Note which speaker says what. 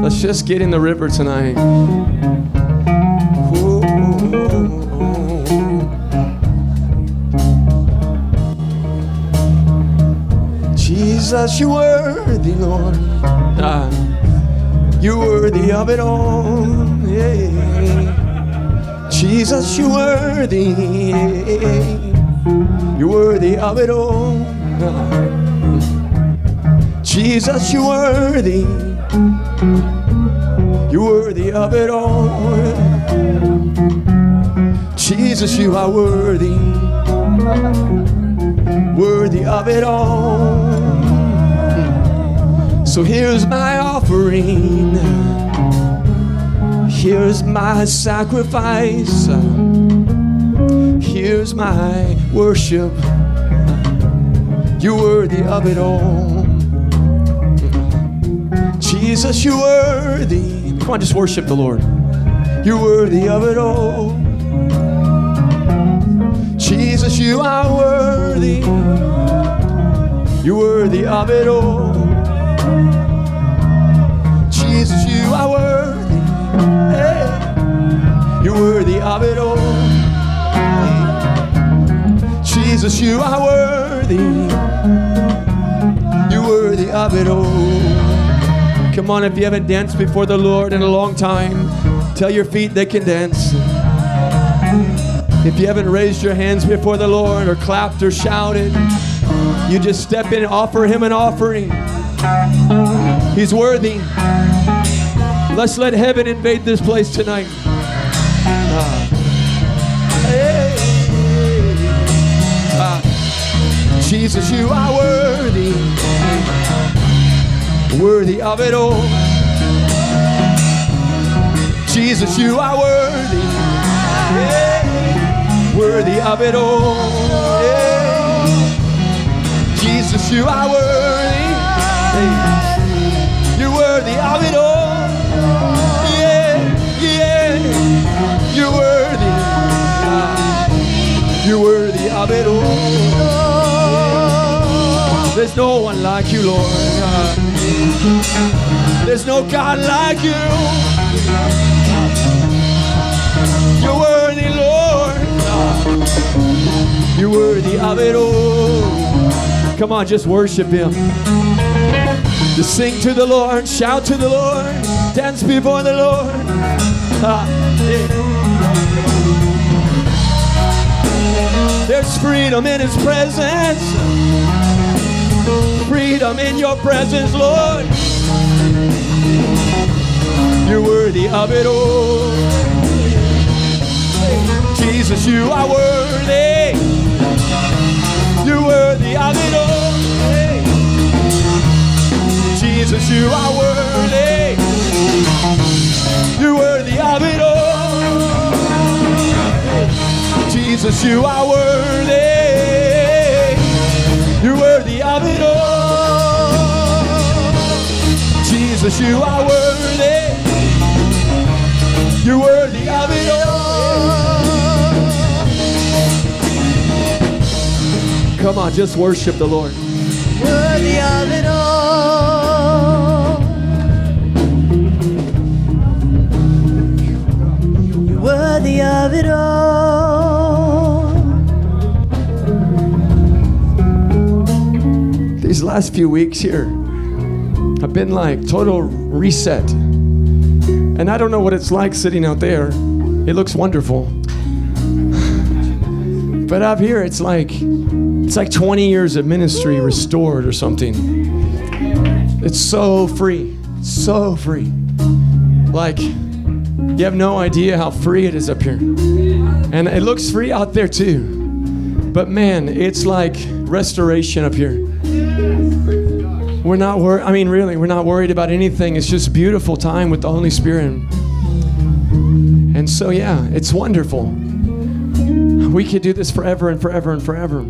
Speaker 1: Let's just get in the river tonight. Jesus, you're worthy, Lord. Ah, you're worthy of it all. Yeah. Jesus, you're worthy. You're worthy of it all. Jesus, you're worthy. You're worthy of it all. Jesus, you are worthy. Worthy of it all. So here's my offering. Here's my sacrifice. Here's my worship. You're worthy of it all. Jesus, you're worthy. Come on, just worship the Lord. You're worthy of it all. Jesus, you are worthy. You're worthy of it all. Jesus, you are worthy. Hey. You're worthy of it all. Jesus, you are worthy. You're worthy of it all. Come on, if you haven't danced before the Lord in a long time, tell your feet they can dance. If you haven't raised your hands before the Lord or clapped or shouted, you just step in and offer Him an offering. He's worthy. Let's let heaven invade this place tonight. Ah. Hey. Ah. Jesus, you are worthy, worthy of it all. Jesus, you are worthy, yeah. worthy of it all. Yeah. Jesus, you are worthy, There's no one like you, Lord. There's no God like you. You're worthy, Lord. You're worthy of it all. Come on, just worship Him. Just sing to the Lord, shout to the Lord, dance before the Lord. There's freedom in His presence. In your presence, Lord. You're worthy of it all. Jesus, you are worthy. You're worthy of it all. Jesus, you are worthy. You're worthy of it all. Jesus, you are worthy. You're worthy of it all. Jesus, you are worthy. You're worthy of it all. Come on, just worship the Lord.
Speaker 2: Worthy of it all. You're worthy of it all.
Speaker 1: These last few weeks here have been like total reset. And I don't know what it's like sitting out there. It looks wonderful. But up here it's like it's like 20 years of ministry restored or something. It's so free. So free. Like you have no idea how free it is up here. And it looks free out there too. But man, it's like restoration up here. We're not worried. I mean, really, we're not worried about anything. It's just beautiful time with the Holy Spirit. And so, yeah, it's wonderful. We could do this forever and forever and forever.